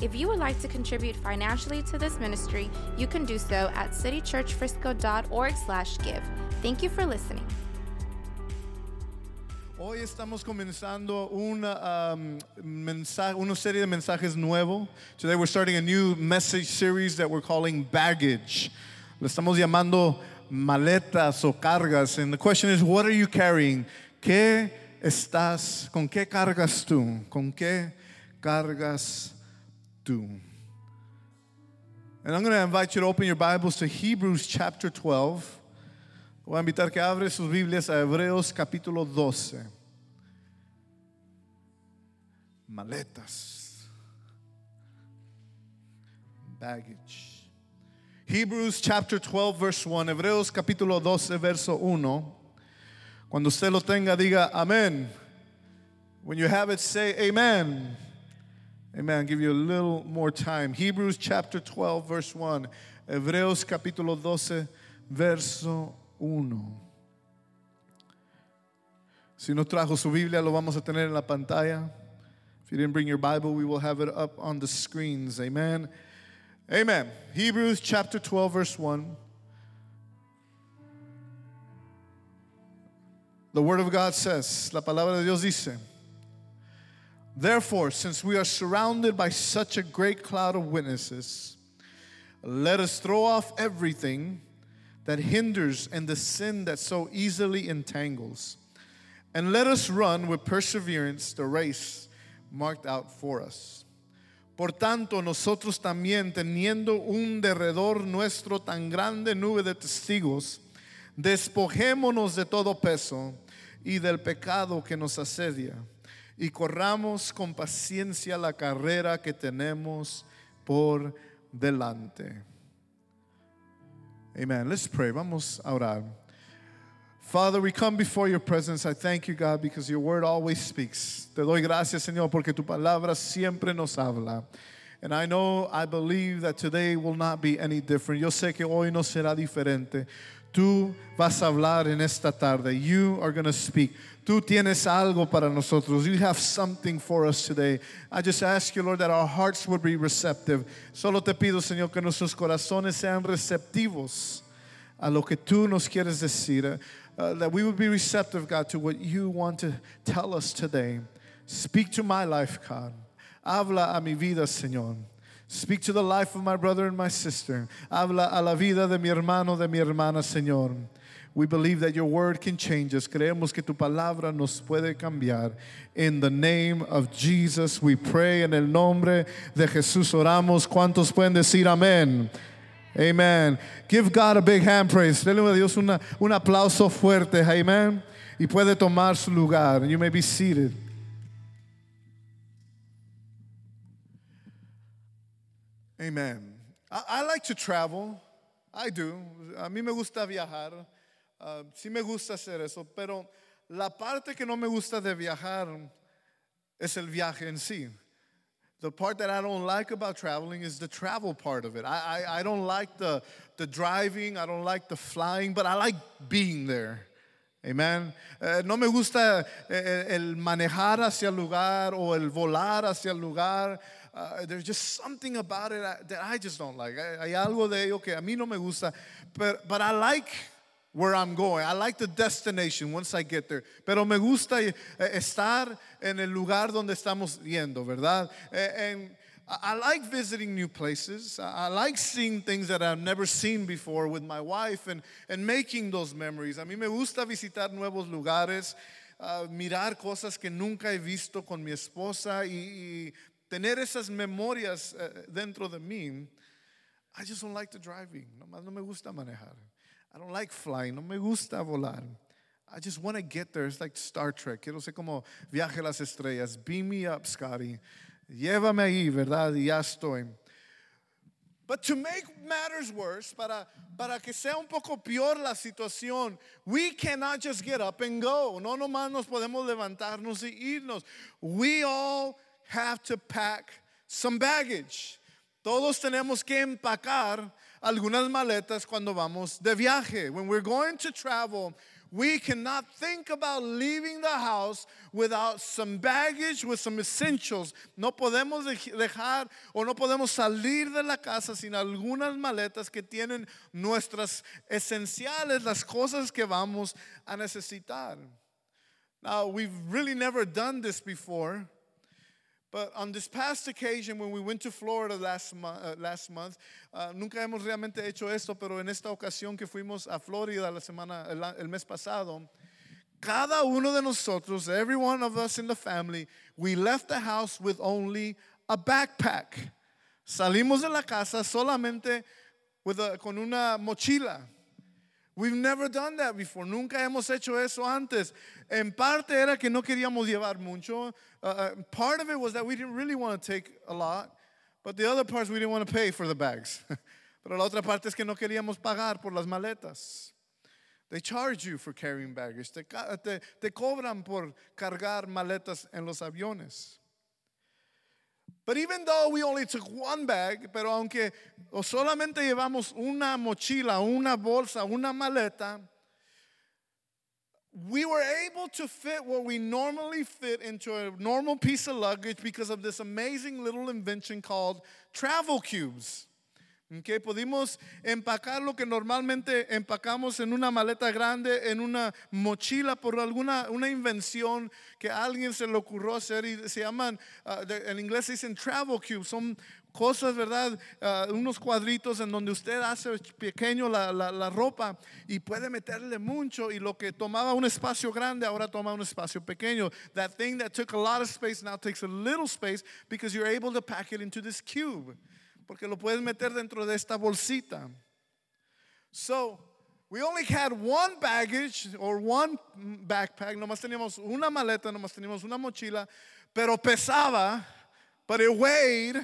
If you would like to contribute financially to this ministry, you can do so at citychurchfrisco.org/give. Thank you for listening. Hoy estamos comenzando una, um, mensaje, una serie de mensajes nuevo. Today we're starting a new message series that we're calling Baggage. Le estamos llamando maletas o cargas. And the question is, what are you carrying? ¿Qué estás, con qué cargas tú? ¿Con qué cargas tú? And I'm going to invite you to open your Bibles to Hebrews chapter 12. Voy a invitar que abre sus Biblias a Hebreos capítulo 12. Maletas. Baggage. Hebrews chapter 12 verse 1. Hebreos capítulo 12 verso 1. Cuando usted lo tenga diga amén. When you have it say amen. Amen. Give you a little more time. Hebrews chapter 12 verse 1. Hebreos capítulo 12 verso 1. Si no trajo su Biblia, lo vamos a tener en la pantalla. If you didn't bring your Bible, we will have it up on the screens. Amen. Amen. Hebrews chapter 12, verse 1. The Word of God says, La palabra de Dios dice, Therefore, since we are surrounded by such a great cloud of witnesses, let us throw off everything that hinders and the sin that so easily entangles. And let us run with perseverance the race marked out for us. Por tanto, nosotros también, teniendo un derredor nuestro tan grande nube de testigos, despojémonos de todo peso y del pecado que nos asedia, y corramos con paciencia la carrera que tenemos por delante. Amen. Let's pray. Vamos a orar. Father, we come before your presence. I thank you, God, because your word always speaks. Te doy gracias, Señor, porque tu palabra siempre nos habla. And I know, I believe that today will not be any different. Yo sé que hoy no será diferente. Tú vas a hablar en esta tarde. You are going to speak. Tú tienes algo para nosotros. You have something for us today. I just ask you, Lord, that our hearts would be receptive. Solo te pido, Señor, que nuestros corazones sean receptivos a lo que tú nos quieres decir. Uh, that we would be receptive, God, to what you want to tell us today. Speak to my life, God. Habla a mi vida, Señor. Speak to the life of my brother and my sister. Habla a la vida de mi hermano, de mi hermana, Señor. We believe that your word can change us. Creemos que tu palabra nos puede cambiar. In the name of Jesus, we pray. En el nombre de Jesús oramos. ¿Cuántos pueden decir amén? Amen. Give God a big hand praise. Dele a Dios una, un aplauso fuerte. Amen. Y puede tomar su lugar. You may be seated. Amen. I, I like to travel. I do. A mí me gusta viajar. Uh, sí me gusta hacer eso, pero la parte que no me gusta de viajar es el viaje en sí. The part that I don't like about traveling is the travel part of it. I, I, I don't like the, the driving, I don't like the flying, but I like being there. Amen. Eh, no me gusta eh, el manejar hacia el lugar o el volar hacia el lugar. Uh, there's just something about it that I just don't like. Hay algo de ello que a mí no me gusta, but, but I like where I'm going. I like the destination once I get there. Pero me gusta estar en el lugar donde estamos yendo, ¿verdad? And I like visiting new places. I like seeing things that I've never seen before with my wife and, and making those memories. A mí me gusta visitar nuevos lugares, uh, mirar cosas que nunca he visto con mi esposa y, y tener esas memorias uh, dentro de mí. I just don't like the driving. Nomás no me gusta manejar. I don't like flying, no me gusta volar. I just want to get there. It's like Star Trek. Quiero ser como viaje las estrellas. Beam me up, Scotty. llévame ahí, ¿verdad? Ya estoy. But to make matters worse, para, para que sea un poco peor la situación, we cannot just get up and go. No nomás nos podemos levantarnos y irnos. We all have to pack some baggage. Todos tenemos que empacar algunas maletas cuando vamos de viaje. When we're going to travel, we cannot think about leaving the house without some baggage, with some essentials. No podemos dejar o no podemos salir de la casa sin algunas maletas que tienen nuestras esenciales, las cosas que vamos a necesitar. Now, we've really never done this before. But on this past occasion, when we went to Florida last, mo uh, last month, uh, nunca hemos realmente hecho esto, pero en esta ocasión que fuimos a Florida la semana, el, el mes pasado, cada uno de nosotros, every one of us in the family, we left the house with only a backpack. Salimos de la casa solamente with a, con una mochila. We've never done that before. Nunca hemos hecho eso antes. En parte era que no queríamos llevar mucho. Uh, uh, part of it was that we didn't really want to take a lot. But the other part is we didn't want to pay for the bags. Pero la otra parte es que no queríamos pagar por las maletas. They charge you for carrying baggage. Te, te, te cobran por cargar maletas en los aviones. But even though we only took one bag, pero aunque solamente llevamos una mochila, una bolsa, una maleta, we were able to fit what we normally fit into a normal piece of luggage because of this amazing little invention called travel cubes. Que pudimos empacar lo que normalmente empacamos en una maleta grande, en una mochila por alguna una invención que a alguien se le ocurrió hacer y se llaman, uh, en inglés se dicen travel cubes, son cosas, ¿verdad? Uh, unos cuadritos en donde usted hace pequeño la, la, la, ropa y puede meterle mucho y lo que tomaba un espacio grande ahora toma un espacio pequeño. That thing that took a lot of space now takes a little space because you're able to pack it into this cube porque lo puedes meter dentro de esta bolsita. So, we only had one baggage or one backpack, nomás teníamos una maleta, nomás teníamos una mochila, pero pesaba, but it weighed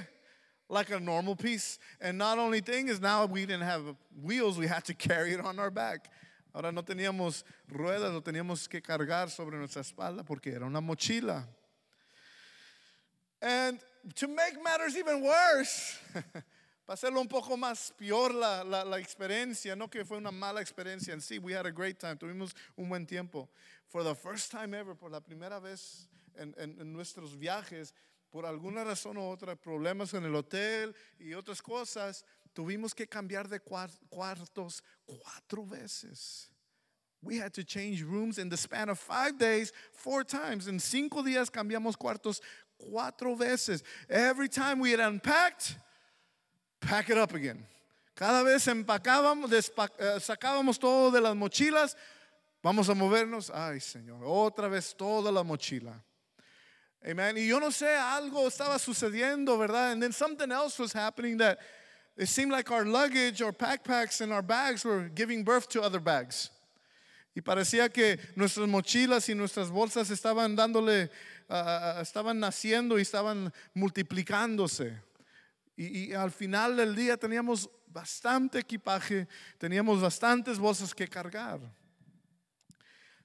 like a normal piece. And not only thing is now we didn't have wheels, we had to carry it on our back. Ahora no teníamos ruedas, lo teníamos que cargar sobre nuestra espalda porque era una mochila. And to make matters even worse, para hacerlo un poco más peor la, la, la, experiencia, no que fue una mala experiencia en sí, we had a great time, tuvimos un buen tiempo. For the first time ever, por la primera vez en, en, en nuestros viajes, por alguna razón u otra, problemas en el hotel y otras cosas, tuvimos que cambiar de cuartos cuatro veces. We had to change rooms in the span of five days, four times. En cinco días cambiamos cuartos cuatro veces. Every time we had unpacked, pack it up again. Cada vez empacábamos, uh, sacábamos todo de las mochilas, vamos a movernos. Ay, Señor, otra vez toda la mochila. Amen. Y yo no sé, algo estaba sucediendo, ¿verdad? And then something else was happening that it seemed like our luggage, our backpacks, and our bags were giving birth to other bags. Y parecía que nuestras mochilas y nuestras bolsas estaban dándole uh, estaban naciendo y estaban multiplicándose. Y, y, al final del día teníamos bastante equipaje, teníamos bastantes bolsas que cargar.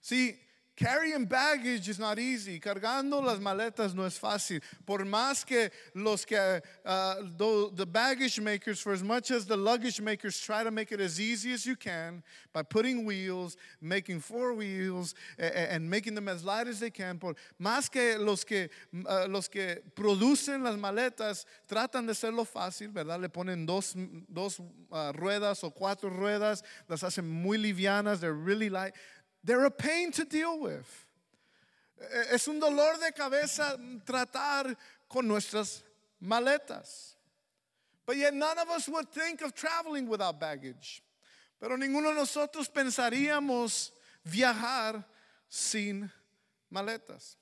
Sí, Carrying baggage is not easy. Cargando las maletas no es fácil. Por más que los que, uh, the, baggage makers, for as much as the luggage makers try to make it as easy as you can by putting wheels, making four wheels, and, and making them as light as they can. Por más que los que, uh, los que producen las maletas tratan de hacerlo fácil, ¿verdad? Le ponen dos, dos uh, ruedas o cuatro ruedas, las hacen muy livianas, they're really light. They're a pain to deal with. Es un dolor de cabeza tratar con nuestras maletas. But yet none of us would think of traveling without baggage. Pero ninguno de nosotros pensaríamos viajar sin maletas.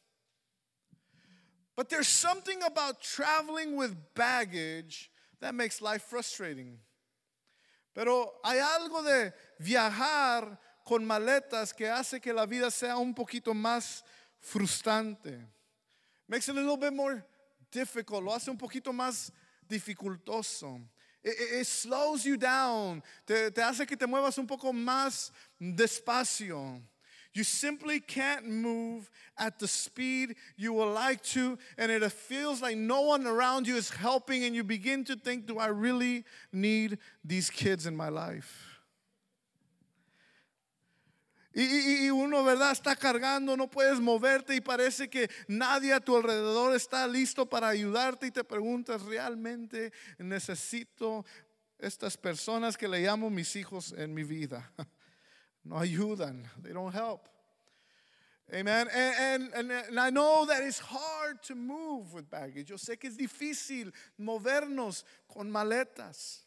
But there's something about traveling with baggage that makes life frustrating. Pero hay algo de viajar con maletas que hace que la vida sea un poquito más frustrante. Makes it a little bit more difficult, lo hace un poquito más dificultoso. It, it- it slows you down, te, te hace que te muevas un poco más despacio. You simply can't move at the speed you would like to, and it feels like no one around you is helping, and you begin to think, Do I really need these kids in my life? Y, uno, ¿verdad? Está cargando, no puedes moverte y parece que nadie a tu alrededor está listo para ayudarte y te preguntas, ¿realmente necesito estas personas que le llamo mis hijos en mi vida? No ayudan, they don't help. Amen. And I know that it's hard to move with baggage. Yo sé que es difícil movernos con maletas.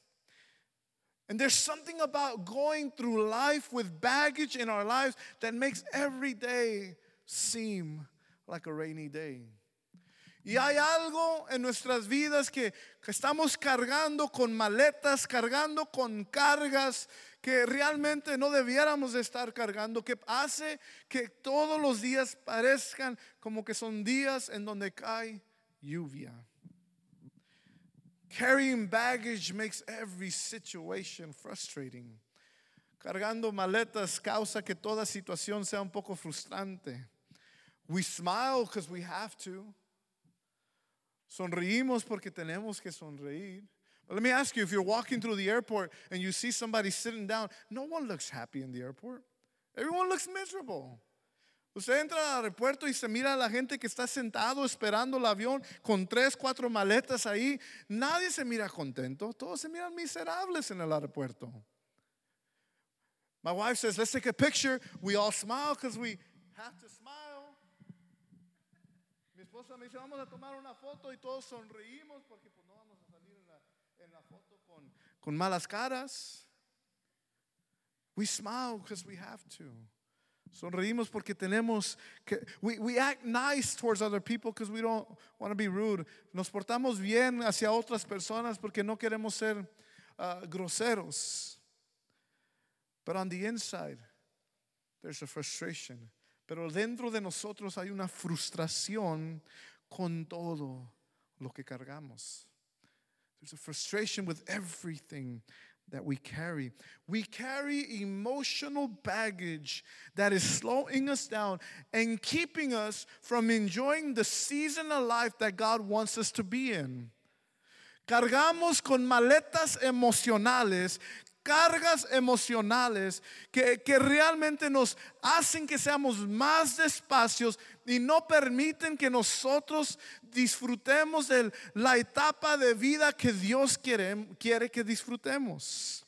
And there's something about going through life with baggage in our lives that makes every day seem like a rainy day. Y hay algo en nuestras vidas que, que estamos cargando con maletas, cargando con cargas que realmente no debiéramos de estar cargando, que hace que todos los días parezcan como que son días en donde cae lluvia. Carrying baggage makes every situation frustrating. Cargando maletas causa que toda situación sea un poco frustrante. We smile because we have to. Sonreímos porque tenemos que sonreír. But let me ask you if you're walking through the airport and you see somebody sitting down, no one looks happy in the airport. Everyone looks miserable. Usted entra al aeropuerto y se mira a la gente que está sentado esperando el avión con tres, cuatro maletas ahí. Nadie se mira contento. Todos se miran miserables en el aeropuerto. My wife says, let's take a picture. We all smile because we have to smile. Mi esposa me dice, vamos a tomar una foto y todos sonreímos porque pues no vamos a salir en la, foto con malas caras. We smile because we have to. Sonreímos porque tenemos que. We, we act nice towards other people because we don't want to be rude. Nos portamos bien hacia otras personas porque no queremos ser uh, groseros. But on the inside, there's a frustration. Pero dentro de nosotros hay una frustración con todo lo que cargamos. There's a frustration with everything that we carry. We carry emotional baggage that is slowing us down and keeping us from enjoying the season of life that God wants us to be in. Cargamos con maletas emocionales, cargas emocionales que, que realmente nos hacen que seamos más despacios y no permiten que nosotros disfrutemos de la etapa de vida que Dios quiere, quiere que disfrutemos.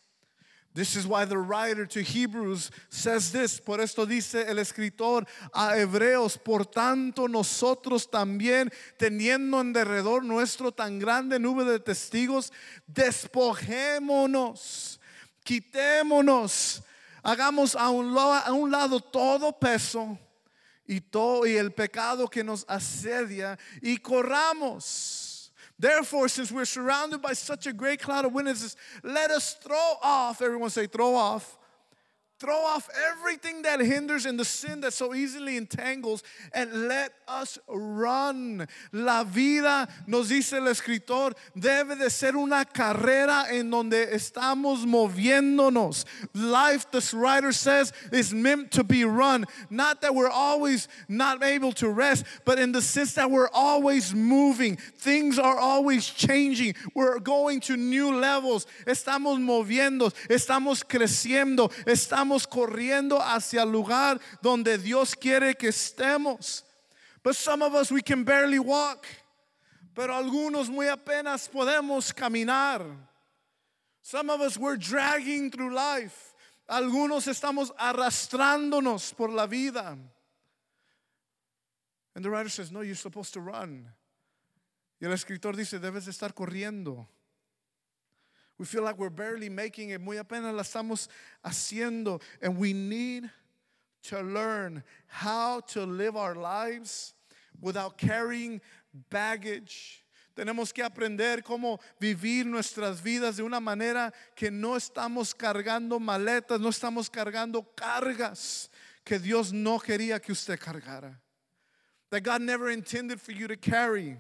This is why the writer to Hebrews says this. Por esto dice el escritor a Hebreos, por tanto nosotros también, teniendo en derredor nuestro tan grande nube de testigos, despojémonos, quitémonos, hagamos a un, lado todo peso y, todo, y el pecado que nos asedia y corramos. Therefore, since we're surrounded by such a great cloud of witnesses, let us throw off, everyone say, throw off. Throw off everything that hinders and the sin that so easily entangles and let us run. La vida, nos dice el escritor, debe de ser una carrera en donde estamos moviéndonos. Life, this writer says, is meant to be run. Not that we're always not able to rest, but in the sense that we're always moving. Things are always changing. We're going to new levels. Estamos moviendo, estamos creciendo, estamos corriendo hacia el lugar donde Dios quiere que estemos. But some of us, we can barely walk. Pero algunos muy apenas podemos caminar. Some of us, we're dragging through life. Algunos estamos arrastrándonos por la vida. And the writer says, No, you're supposed to run. Y el escritor dice, debes de estar corriendo. We feel like we're barely making it. Muy apenas la estamos haciendo. And we need to learn how to live our lives without carrying baggage. Tenemos que aprender cómo vivir nuestras vidas de una manera que no estamos cargando maletas, no estamos cargando cargas que Dios no quería que usted cargara. That God never intended for you to carry.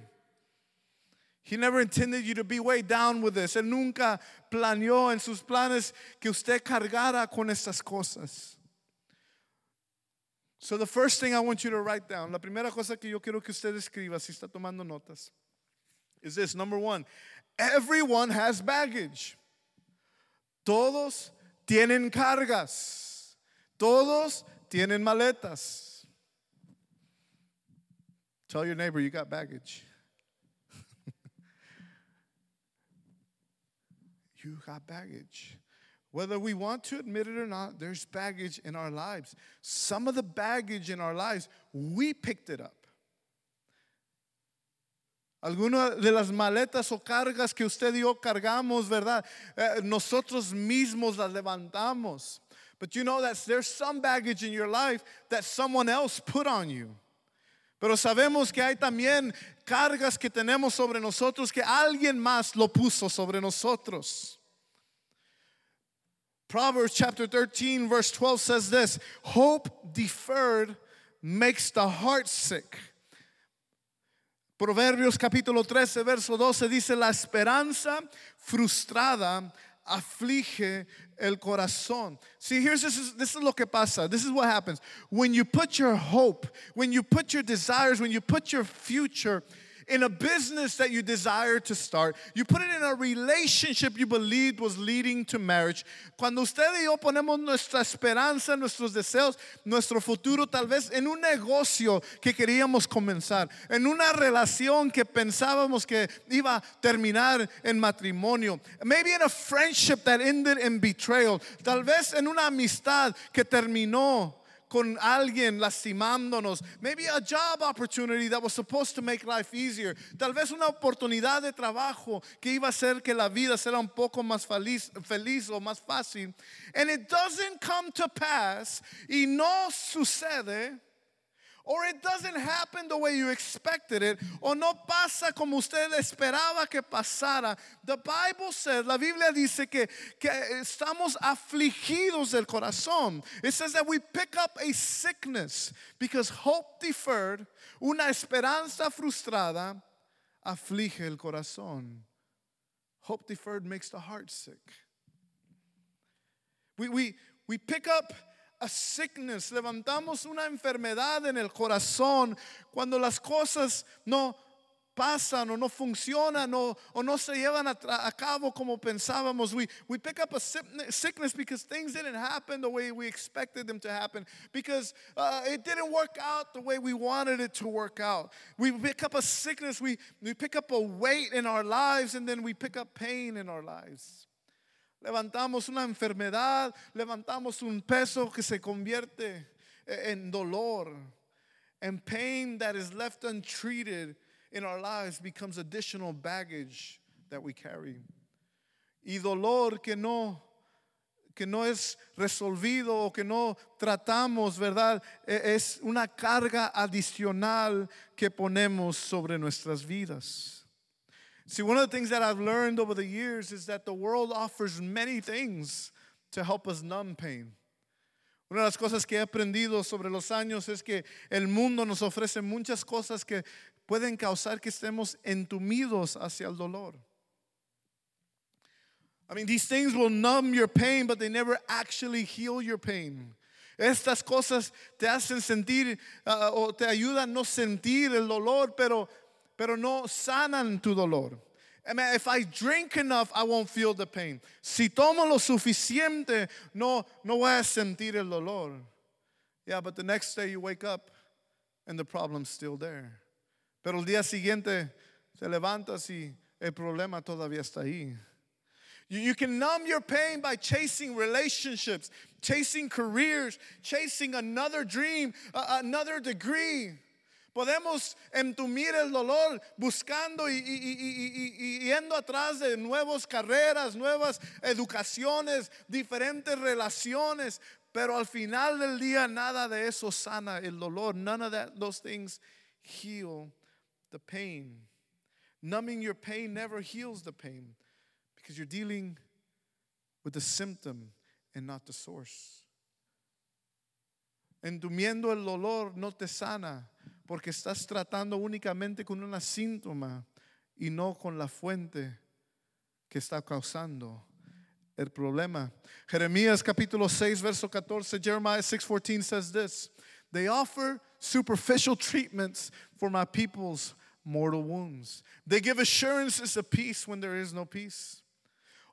He never intended you to be way down with this. Él nunca planeó en sus planes que usted cargara con estas cosas. So the first thing I want you to write down, la primera cosa que yo quiero que usted escriba si está tomando notas, is this. Number one, everyone has baggage. Todos tienen cargas. Todos tienen maletas. Tell your neighbor you got baggage. You got baggage. Whether we want to admit it or not, there's baggage in our lives. Some of the baggage in our lives, we picked it up. Algunas de las maletas o cargas que usted y yo cargamos, ¿verdad? Eh, nosotros mismos las levantamos. But you know that there's some baggage in your life that someone else put on you. Pero sabemos que hay también cargas que tenemos sobre nosotros que alguien más lo puso sobre nosotros. Proverbs chapter 13, verse 12 says this Hope deferred makes the heart sick. Proverbios capítulo 13, verso 12 dice, la esperanza frustrada aflige el corazón. See, here's this is, this is lo que pasa. This is what happens. When you put your hope, when you put your desires, when you put your future in a business that you desire to start. You put it in a relationship you believed was leading to marriage. Cuando usted y yo ponemos nuestra esperanza, nuestros deseos, nuestro futuro, tal vez en un negocio que queríamos comenzar, en una relación que pensábamos que iba a terminar en matrimonio, maybe in a friendship that ended in betrayal, tal vez en una amistad que terminó con alguien lastimándonos. Maybe a job opportunity that was supposed to make life easier. Tal vez una oportunidad de trabajo que iba a hacer que la vida sea un poco más feliz, feliz o más fácil. And it doesn't come to pass y no sucede or it doesn't happen the way you expected it, o no pasa como usted esperaba que pasara. The Bible says, la Biblia dice que, que estamos afligidos del corazón. It says that we pick up a sickness because hope deferred, una esperanza frustrada, aflige el corazón. Hope deferred makes the heart sick. We, we, we pick up a sickness, levantamos una enfermedad en el corazón cuando las cosas no pasan o no funcionan o, o no se llevan a, a, cabo como pensábamos. We, we pick up a sickness because things didn't happen the way we expected them to happen, because uh, it didn't work out the way we wanted it to work out. We pick up a sickness, we, we pick up a weight in our lives, and then we pick up pain in our lives. Levantamos una enfermedad, levantamos un peso que se convierte en dolor. And pain that is left untreated in our lives becomes additional baggage that we carry. Y dolor que no que no es resolvido o que no tratamos, ¿verdad? Es una carga adicional que ponemos sobre nuestras vidas. See, one of the things that I've learned over the years is that the world offers many things to help us numb pain. Una de las cosas que he aprendido sobre los años es que el mundo nos ofrece muchas cosas que pueden causar que estemos entumidos hacia el dolor. I mean, these things will numb your pain, but they never actually heal your pain. Estas cosas te hacen sentir uh, o te ayudan no sentir el dolor, pero pero no sanan tu dolor. I mean, if I drink enough, I won't feel the pain. Si tomo lo suficiente, no, no voy a sentir el dolor. Yeah, but the next day you wake up and the problem's still there. Pero el día siguiente te levantas y el problema todavía está ahí. You, you can numb your pain by chasing relationships, chasing careers, chasing another dream, uh, another degree. Podemos entumir el dolor buscando y, yendo atrás de nuevas carreras, nuevas educaciones, diferentes relaciones, pero al final del día nada de eso sana el dolor. None of those things heal the pain. Numbing your pain never heals the pain because you're dealing with the symptom and not the source. Entumiendo el dolor no te sana porque estás tratando únicamente con una síntoma y no con la fuente que está causando el problema. Jeremías capítulo 6 verso 14, Jeremiah 6:14 says this, they offer superficial treatments for my people's mortal wounds. They give assurances of peace when there is no peace.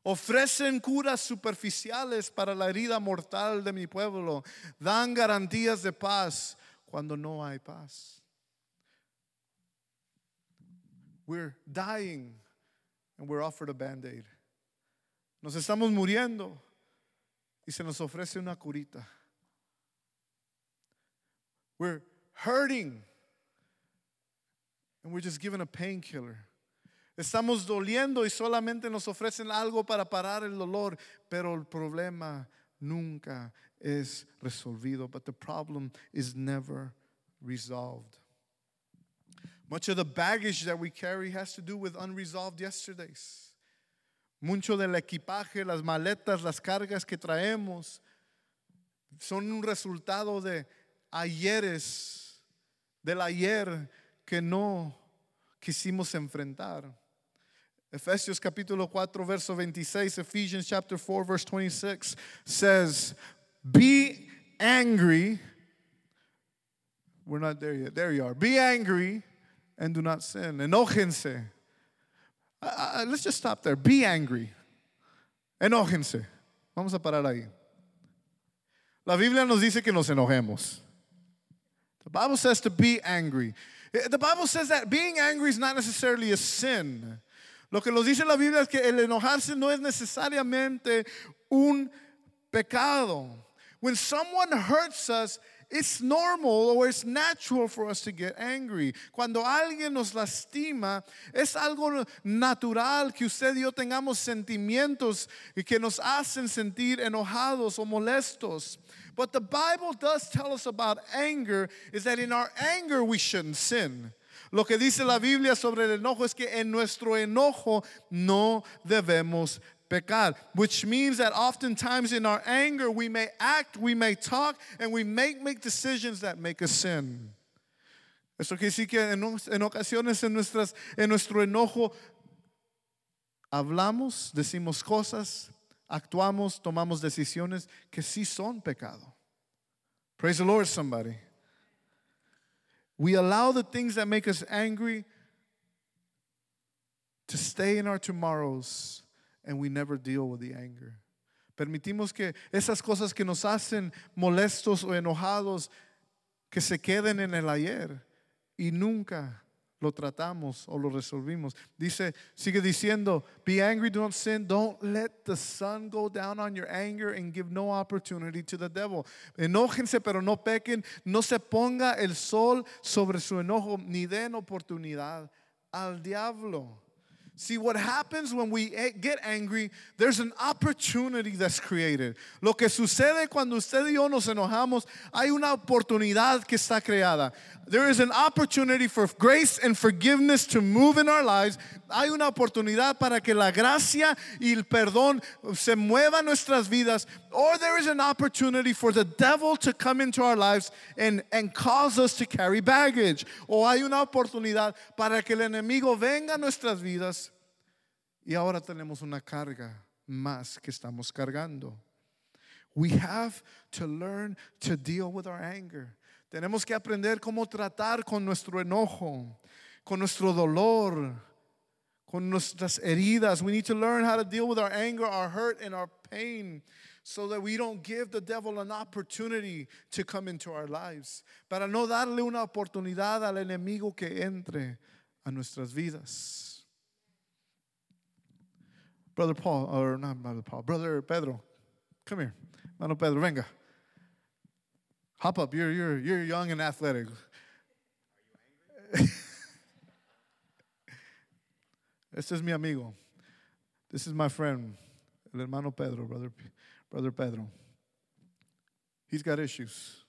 Ofrecen curas superficiales para la herida mortal de mi pueblo. Dan garantías de paz cuando no hay paz. We're dying and we're offered a band aid. Nos estamos muriendo y se nos ofrece una curita. We're hurting and we're just given a painkiller. Estamos doliendo y solamente nos ofrecen algo para parar el dolor, pero el problema nunca es resolvido. But the problem is never resolved. Much of the baggage that we carry has to do with unresolved yesterdays. Mucho del equipaje, las maletas, las cargas que traemos son un resultado de ayeres, del ayer que no quisimos enfrentar. Efesios capítulo 4, verso 26, Ephesians chapter 4, verse 26 says, Be angry. We're not there yet. There you are. Be angry and do not sin. Enójense. Uh, let's just stop there. Be angry. Enójense. Vamos a parar ahí. La Biblia nos dice que nos enojemos. The Bible says to be angry. The Bible says that being angry is not necessarily a sin. Lo que nos dice la Biblia es que el enojarse no es necesariamente un pecado. When someone hurts us, it's normal or it's natural for us to get angry. Cuando alguien nos lastima, es algo natural que usted y yo tengamos sentimientos que nos hacen sentir enojados o molestos. But the Bible does tell us about anger is that in our anger we shouldn't sin. Lo que dice la Biblia sobre el enojo es que en nuestro enojo no debemos pecar, which means that oftentimes in our anger we may act, we may talk, and we may make decisions that make us sin. Eso quiere decir que en, en ocasiones en, nuestras, en nuestro enojo hablamos, decimos cosas, actuamos, tomamos decisiones que sí son pecado. Praise the Lord, somebody. We allow the things that make us angry to stay in our tomorrows and we never deal with the anger. Permitimos que esas cosas que nos hacen molestos o enojados que se queden en el ayer y nunca lo tratamos o lo resolvimos. Dice, sigue diciendo, be angry, don't sin, don't let the sun go down on your anger and give no opportunity to the devil. Enójense, pero no pequen, no se ponga el sol sobre su enojo, ni den oportunidad al diablo. See, what happens when we get angry, there's an opportunity that's created. Lo que sucede cuando usted y yo nos enojamos, hay una oportunidad que está creada. There is an opportunity for grace and forgiveness to move in our lives. Hay una oportunidad para que la gracia y el perdón se mueva nuestras vidas. Or there is an opportunity for the devil to come into our lives and, and cause us to carry baggage. O hay una oportunidad para que el enemigo venga a nuestras vidas y ahora tenemos una carga más que estamos cargando. We have to learn to deal with our anger. Tenemos que aprender cómo tratar con nuestro enojo, con nuestro dolor, con nuestras heridas. We need to learn how to deal with our anger, our hurt, and our pain so that we don't give the devil an opportunity to come into our lives. Para no darle una oportunidad al enemigo que entre a nuestras vidas. Brother Paul, or not Brother Paul, Brother Pedro, come here. Mano Pedro, venga. Hop up. You're, you're, you're young and athletic. este es mi amigo. This is my friend, el hermano Pedro, brother, brother Pedro. He's got issues.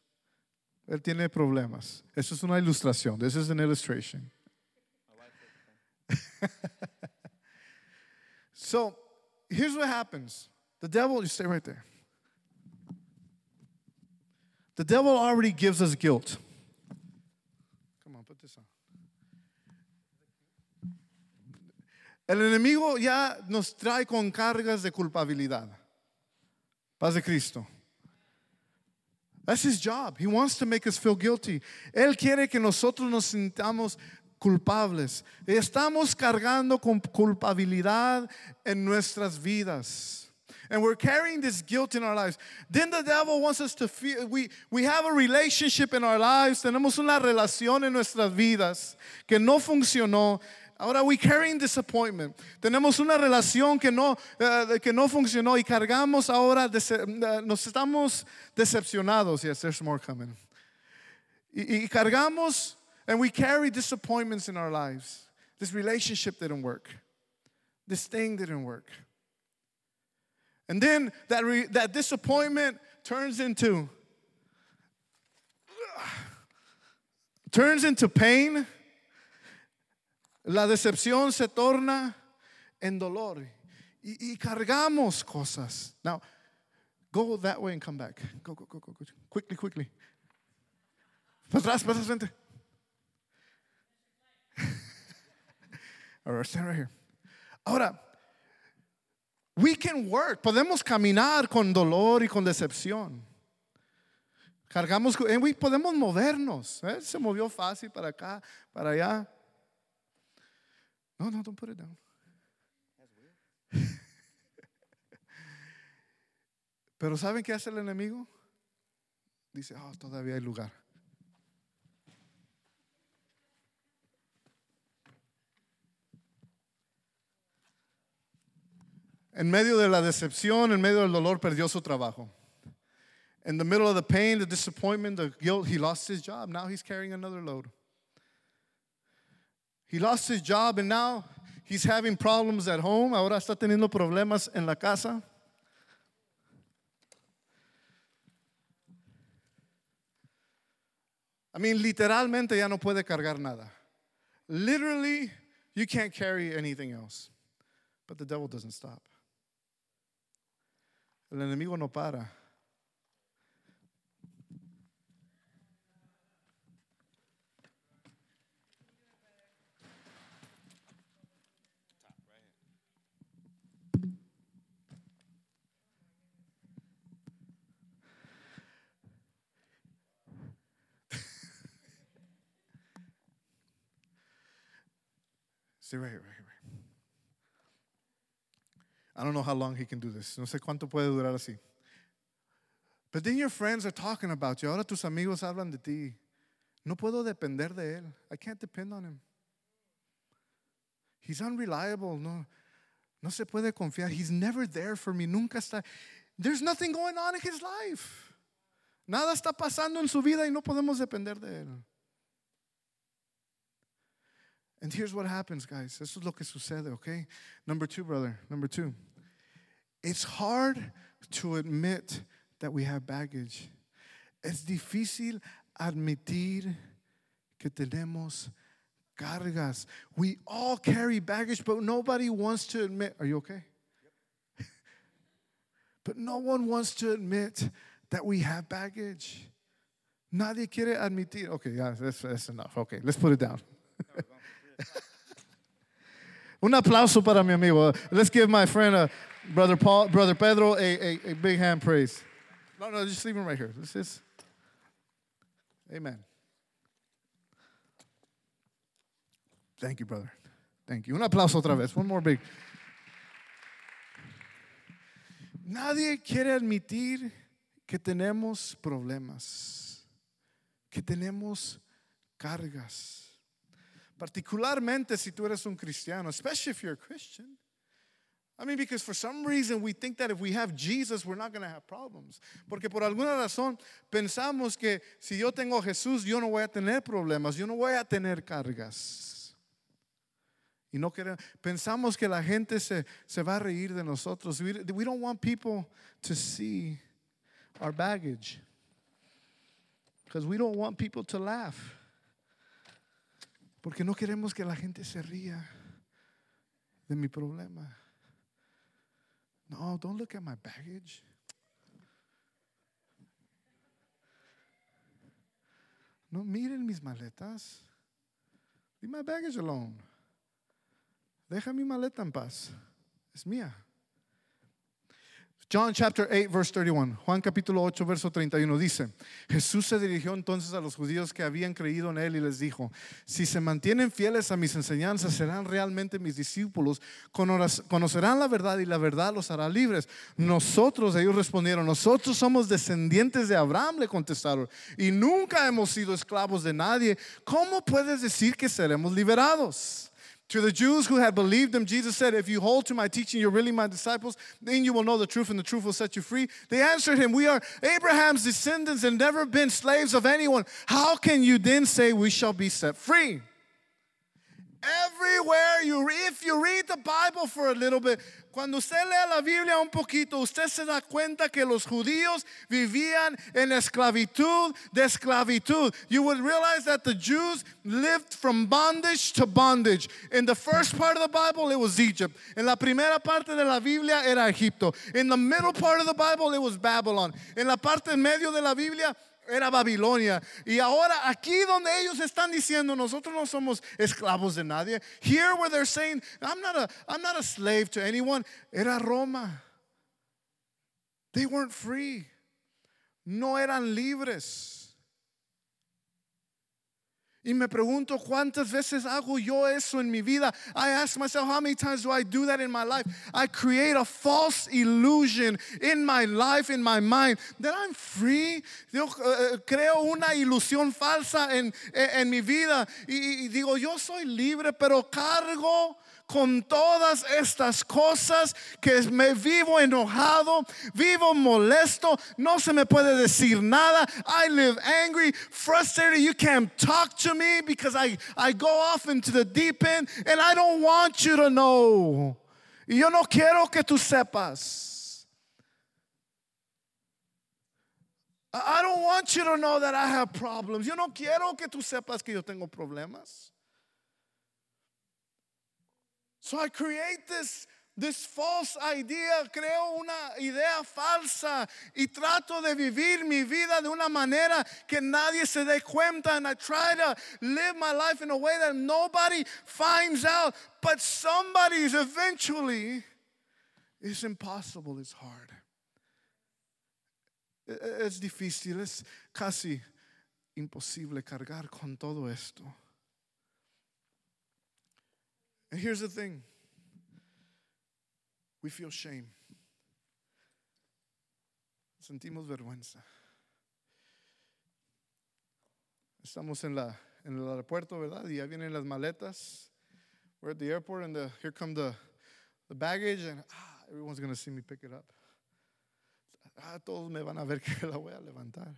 Él tiene problemas. Eso es una ilustración. This is an illustration. So here's what happens the devil, you stay right there. The devil already gives us guilt. Come on, put this on. El enemigo ya nos trae con cargas de culpabilidad. Paz de Cristo. That's his job. He wants to make us feel guilty. Él quiere que nosotros nos sintamos culpables. Estamos cargando con culpabilidad en nuestras vidas. And we're carrying this guilt in our lives. Then the devil wants us to feel, we, we have a relationship in our lives, tenemos una relación en nuestras vidas que no funcionó. Ahora we carrying disappointment. Tenemos una relación que no, uh, que no funcionó y cargamos ahora, uh, nos estamos decepcionados. Yes, there's more coming. Y, y cargamos, and we carry disappointments in our lives. This relationship didn't work. This thing didn't work. And then that, re, that disappointment turns into turns into pain. La decepción se torna en dolor. Y, y cargamos cosas. Now, go that way and come back. Go, go, go, go, go. Quickly, quickly. Para atrás, para frente. All stand right here. Ahora, We can work, podemos caminar con dolor y con decepción. Cargamos, we, podemos movernos. ¿eh? Se movió fácil para acá, para allá. No, no, don't put it down. Pero ¿saben qué hace el enemigo? Dice, oh, todavía hay lugar. En medio de la decepción, en medio del dolor, perdió su trabajo. In the middle of the pain, the disappointment, the guilt, he lost his job. Now he's carrying another load. He lost his job and now he's having problems at home. Ahora está teniendo problemas en la casa. I mean, literalmente ya no puede cargar nada. Literally, you can't carry anything else. But the devil doesn't stop. El enemigo no para. Right. I don't know how long he can do this. No sé cuánto puede durar así. But then your friends are talking about you. Ahora tus amigos hablan de ti. No puedo depender de él. I can't depend on him. He's unreliable. No, no se puede confiar. He's never there for me. Nunca está. There's nothing going on in his life. Nada está pasando en su vida y no podemos depender de él. And here's what happens, guys. Eso es lo que sucede, okay? Number two, brother. Number two. It's hard to admit that we have baggage. Es difícil admitir que tenemos cargas. We all carry baggage, but nobody wants to admit. Are you okay? But no one wants to admit that we have baggage. Nadie quiere admitir. Okay, yeah, that's, that's enough. Okay, let's put it down. Un aplauso para mi amigo. Let's give my friend, uh, brother Paul, brother Pedro, a, a, a big hand praise. No, no, just leave him right here. This is, amen. Thank you, brother. Thank you. Un aplauso otra vez. One more big. Nadie quiere admitir que tenemos problemas, que tenemos cargas. Particularmente si tú eres un cristiano, especially if you're a Christian. I mean, because for some reason we think that if we have Jesus, we're not going to have problems. Porque por alguna razón pensamos que si yo tengo a Jesús, yo no voy a tener problemas, yo no voy a tener cargas. Y no queremos, pensamos que la gente se, se va a reír de nosotros. We, we don't want people to see our baggage. Because we don't want people to laugh. Porque no queremos que la gente se ría de mi problema. No, don't look at my baggage. No miren mis maletas. Leave my baggage alone. Deja mi maleta en paz. Es mía. John chapter 8 verse 31. Juan capítulo 8 verso 31 dice, Jesús se dirigió entonces a los judíos que habían creído en él y les dijo, si se mantienen fieles a mis enseñanzas, serán realmente mis discípulos, conocerán la verdad y la verdad los hará libres. Nosotros, ellos respondieron, nosotros somos descendientes de Abraham, le contestaron, y nunca hemos sido esclavos de nadie. ¿Cómo puedes decir que seremos liberados? To the Jews who had believed him, Jesus said, If you hold to my teaching, you're really my disciples, then you will know the truth, and the truth will set you free. They answered him, We are Abraham's descendants and never been slaves of anyone. How can you then say we shall be set free? Everywhere you, if you read the Bible for a little bit, Cuando usted lee la Biblia un poquito, usted se da cuenta que los judíos vivían en esclavitud de esclavitud. You would realize that the Jews lived from bondage to bondage. In the first part of the Bible, it was Egypt. En la primera parte de la Biblia era Egipto. In the middle part of the Bible, it was Babylon. En la parte en medio de la Biblia, era Babilonia. Y ahora aquí donde ellos están diciendo, nosotros no somos esclavos de nadie. Here where they're saying, I'm not a, I'm not a slave to anyone. Era Roma. They weren't free. No eran libres. Y me pregunto cuántas veces hago yo eso en mi vida. I ask myself, how many times do I do that in my life? I create a false illusion in my life, in my mind, that I'm free. Yo uh, creo una ilusión falsa en, en, en mi vida. Y digo, yo soy libre, pero cargo con todas estas cosas que me vivo enojado, vivo molesto, no se me puede decir nada. I live angry, frustrated. You can't talk to me because I, I go off into the deep end and I don't want you to know. Yo no quiero que tú sepas. I don't want you to know that I have problems. Yo no quiero que tú sepas que yo tengo problemas. So I create this, this false idea, creo una idea falsa y trato de vivir mi vida de una manera que nadie se dé cuenta. And I try to live my life in a way that nobody finds out, but somebody's eventually. It's impossible, it's hard. Es difícil, es casi imposible cargar con todo esto. And here's the thing we feel shame. Sentimos vergüenza. Estamos en, la, en el aeropuerto, ¿verdad? Y ya vienen las maletas. We're at the airport and the, here come the, the baggage and ah, everyone's going to see me pick it up. Ah, todos me van a ver que la voy a levantar.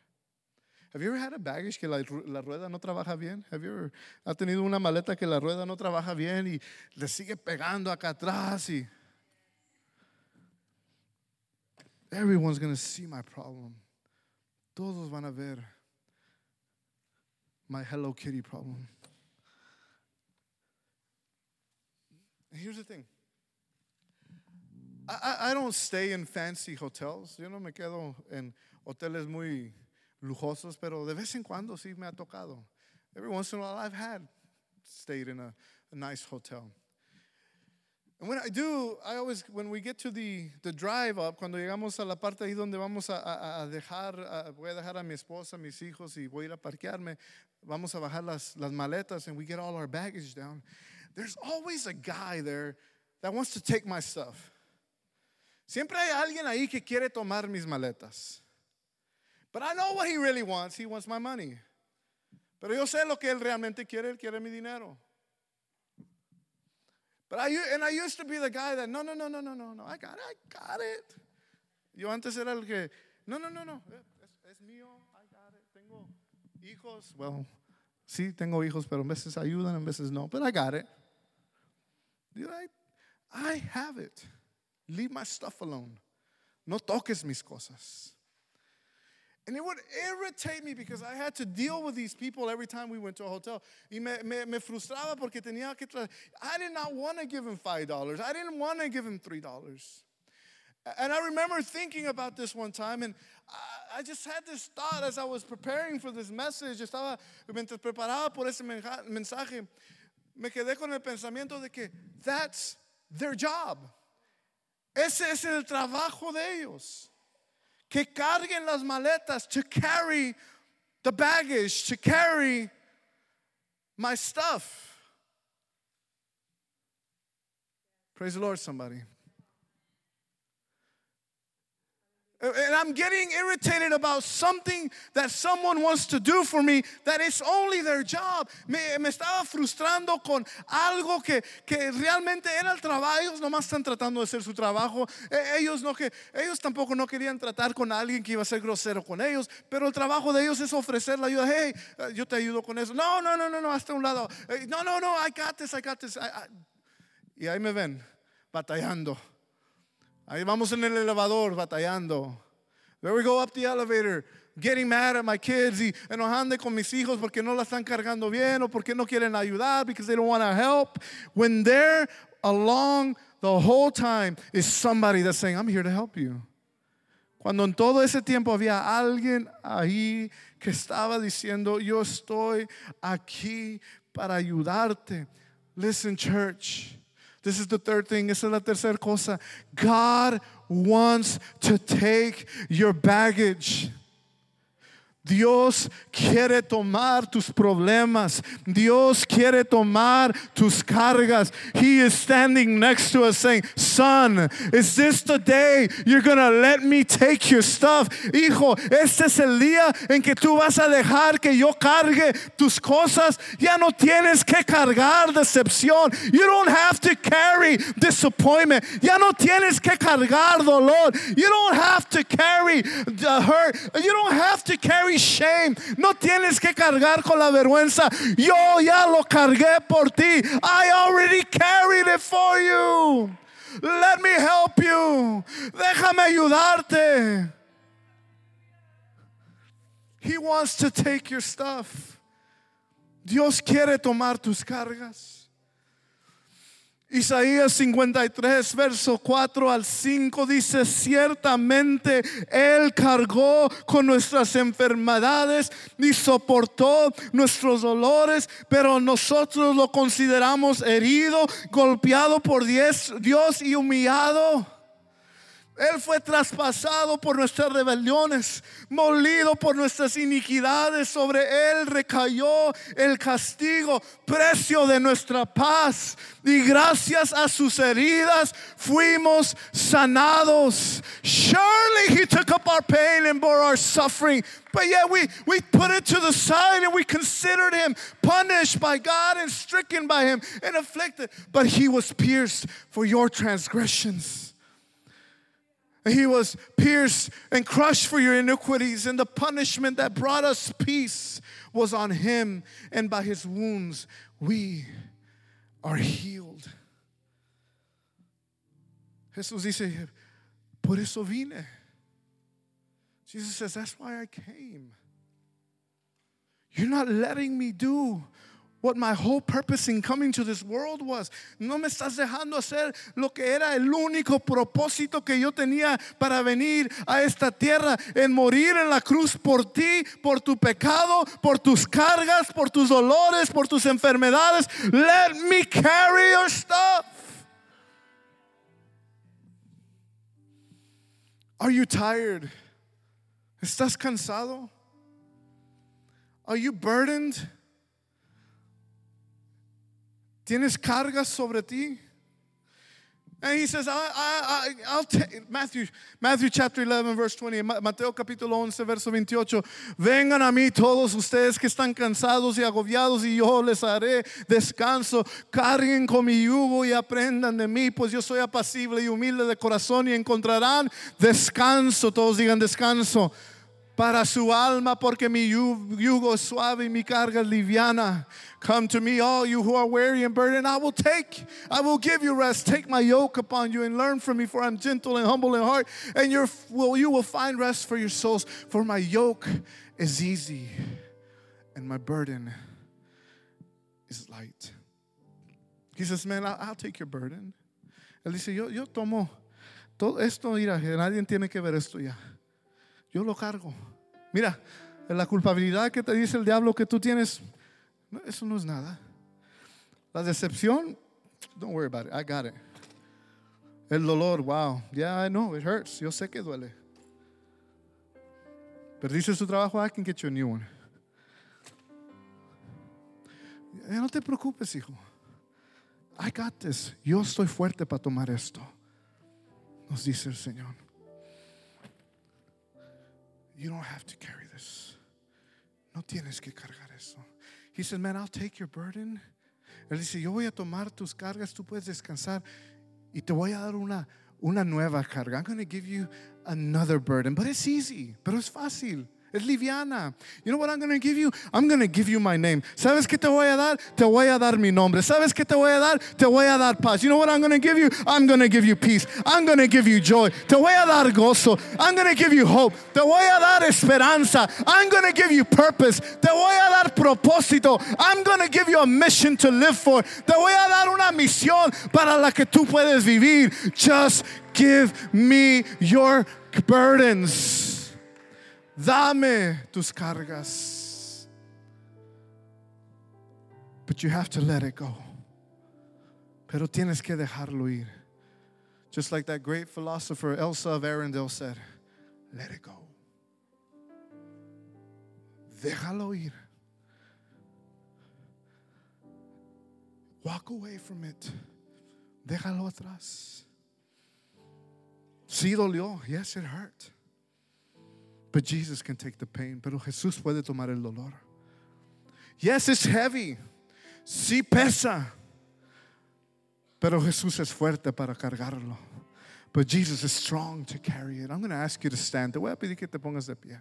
Have you ever had a baggage que la, la, rueda no trabaja bien? Have you ever ha tenido una maleta que la rueda no trabaja bien y le sigue pegando acá atrás y everyone's going to see my problem. Todos van a ver my Hello Kitty problem. Here's the thing. I, I, I don't stay in fancy hotels. Yo no me quedo en hoteles muy lujosos, pero de vez en cuando sí me ha tocado. Every once in a while I've had stayed in a, nice hotel. And when I do, I always, when we get to the, the drive up, cuando llegamos a la parte ahí donde vamos a dejar, a, voy a dejar a mi esposa, mis hijos y voy a ir a parquearme, vamos a bajar las, las maletas and we get all our baggage down. There's always a guy there that wants to take my stuff. Siempre hay alguien ahí que quiere tomar mis maletas. But I know what he really wants. He wants my money. Pero yo sé lo que él realmente quiere. Él quiere mi dinero. But I, and I used to be the guy that, no, no, no, no, no, no, no, I got it, I got it. Yo antes era el que, no, no, no, no, es, es mío, I got it. Tengo hijos, well, sí, tengo hijos, pero en veces ayudan, en veces no, but I got it. I, I have it. Leave my stuff alone. No toques mis cosas. And it would irritate me because I had to deal with these people every time we went to a hotel. Y me, me, me frustraba porque tenía que tra- I did not want to give him $5. I didn't want to give him $3. And I remember thinking about this one time, and I, I just had this thought as I was preparing for this message. Estaba, mientras preparaba por ese mensaje, me quedé con el pensamiento de que that's their job. Ese es el trabajo de ellos. Que carguen las maletas, to carry the baggage, to carry my stuff. Praise the Lord, somebody. And I'm getting irritated about something that someone wants to do for me that is only their job. Me, me estaba frustrando con algo que, que realmente era el trabajo. Ellos nomás están tratando de hacer su trabajo. E, ellos, no que, ellos tampoco no querían tratar con alguien que iba a ser grosero con ellos. Pero el trabajo de ellos es ofrecer la ayuda. Hey, yo te ayudo con eso. No, no, no, no, no, hasta un lado. No, no, no, I got this, I got this. I, I. Y ahí me ven, batallando. Ahí vamos en el elevador batallando. There we go up the elevator, getting mad at my kids y enojando con mis hijos porque no la están cargando bien o porque no quieren ayudar because they don't want to help. When they're along the whole time is somebody that's saying, I'm here to help you. Cuando en todo ese tiempo había alguien ahí que estaba diciendo, yo estoy aquí para ayudarte. Listen, church. This is the third thing. Esa es la tercera cosa. God wants to take your baggage. Dios quiere tomar tus problemas. Dios quiere tomar tus cargas. He is standing next to us saying, Son, is this the day you're going to let me take your stuff? Hijo, este es el día en que tú vas a dejar que yo cargue tus cosas. Ya no tienes que cargar decepción. You don't have to carry disappointment. Ya no tienes que cargar dolor. You don't have to carry the hurt. You don't have to carry shame. No tienes que cargar con la vergüenza. Yo ya lo cargué por ti. I already carried it for you. Let me help you. Déjame ayudarte. He wants to take your stuff. Dios quiere tomar tus cargas. Isaías 53, verso 4 al 5 dice, ciertamente Él cargó con nuestras enfermedades y soportó nuestros dolores, pero nosotros lo consideramos herido, golpeado por Dios y humillado. Él fue traspasado por nuestras rebeliones, molido por nuestras iniquidades. Sobre Él recayó el castigo, precio de nuestra paz. Y gracias a sus heridas fuimos sanados. Surely He took up our pain and bore our suffering. But yet we, we put it to the side and we considered Him punished by God and stricken by Him and afflicted. But He was pierced for your transgressions. He was pierced and crushed for your iniquities, and the punishment that brought us peace was on him, and by his wounds we are healed. Jesús dice, por eso vine. Jesus says, that's why I came. You're not letting me do what my whole purpose in coming to this world was. No me estás dejando hacer lo que era el único propósito que yo tenía para venir a esta tierra, en morir en la cruz por ti, por tu pecado, por tus cargas, por tus dolores, por tus enfermedades. Let me carry your stuff. Are you tired? ¿Estás cansado? Are you burdened? ¿Tienes cargas sobre ti? And he says, take, Matthew, Matthew chapter 11, verse 20, Mateo capítulo 11, verso 28. Vengan a mí todos ustedes que están cansados y agobiados y yo les haré descanso. Carguen con mi yugo y aprendan de mí, pues yo soy apacible y humilde de corazón y encontrarán descanso. Todos digan descanso para su alma, porque mi yugo es suave y mi carga es liviana. Come to me, all you who are weary and burdened, I will take, I will give you rest. Take my yoke upon you and learn from me, for I'm gentle and humble in heart, and your, well, you will find rest for your souls. For my yoke is easy and my burden is light. He says, Man, I'll, I'll take your burden. Él dice, Yo, yo tomo todo esto, mira, nadie tiene que ver esto ya. Yo lo cargo. Mira, la culpabilidad que te dice el diablo que tú tienes, eso no es nada. La decepción, don't worry about it. I got it. El dolor, wow. Yeah, I know, it hurts. Yo sé que duele. Perdiste su trabajo, I can get you a new one. No te preocupes, hijo. I got this. Yo estoy fuerte para tomar esto. Nos dice el Señor. You don't have to carry this. No tienes que cargar eso. He said, Man, I'll take your burden. Él dice, Yo voy a tomar tus cargas, tú puedes descansar y te voy a dar una, una nueva carga. I'm going to give you another burden. But it's easy, pero es fácil. Es liviana. You know what I'm going to give you? I'm going to give you my name. ¿Sabes qué te voy a dar? Te voy a dar mi nombre. ¿Sabes qué te voy a dar? Te voy a dar paz. You know what I'm going to give you? I'm going to give you peace. I'm going to give you joy. Te voy a dar gozo. I'm going to give you hope. Te voy a dar esperanza. I'm going to give you purpose. Te voy a dar propósito. I'm going to give you a mission to live for. Te voy a dar una misión para la que tú puedes vivir. Just give me your burdens. Dame tus cargas. But you have to let it go. Pero tienes que dejarlo ir. Just like that great philosopher Elsa of Arendelle said, let it go. Déjalo ir. Walk away from it. Déjalo atrás. Sí dolió. Yes, it hurt. But Jesus can take the pain. Pero Jesús puede tomar el dolor. Yes, it's heavy. Sí pesa. Pero Jesús es fuerte para cargarlo. But Jesus is strong to carry it. I'm going to ask you to stand. Te voy a pedir que te pongas de pie.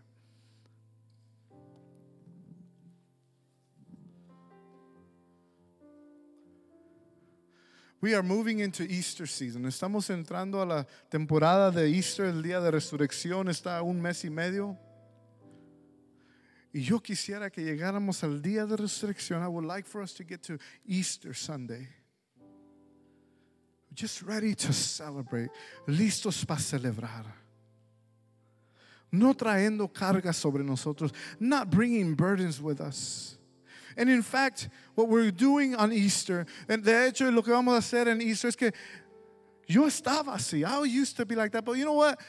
We are moving into Easter season. Estamos entrando a la temporada de Easter, el día de resurrección, está un mes y medio. Y yo quisiera que llegáramos al día de resurrección. I would like for us to get to Easter Sunday. Just ready to celebrate, listos para celebrar. No trayendo cargas sobre nosotros, not bringing burdens with us. And in fact, what we're doing on Easter, and de hecho lo que vamos a hacer en Easter es que yo estaba así. I used to be like that, but you know what?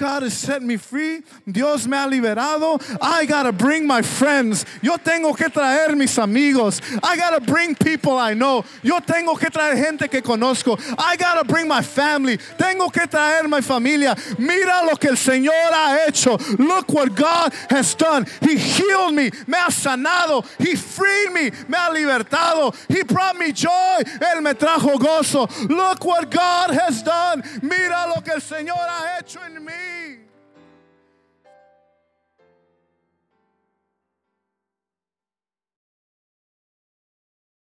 God has set me free. Dios me ha liberado. I gotta bring my friends. Yo tengo que traer mis amigos. I gotta bring people I know. Yo tengo que traer gente que conozco. I gotta bring my family. Tengo que traer mi familia. Mira lo que el Señor ha hecho. Look what God has done. He healed me. Me ha sanado. He freed me. Me ha libertado. He brought me joy. Él me trajo gozo. Look what God has done. Mira lo que el Señor ha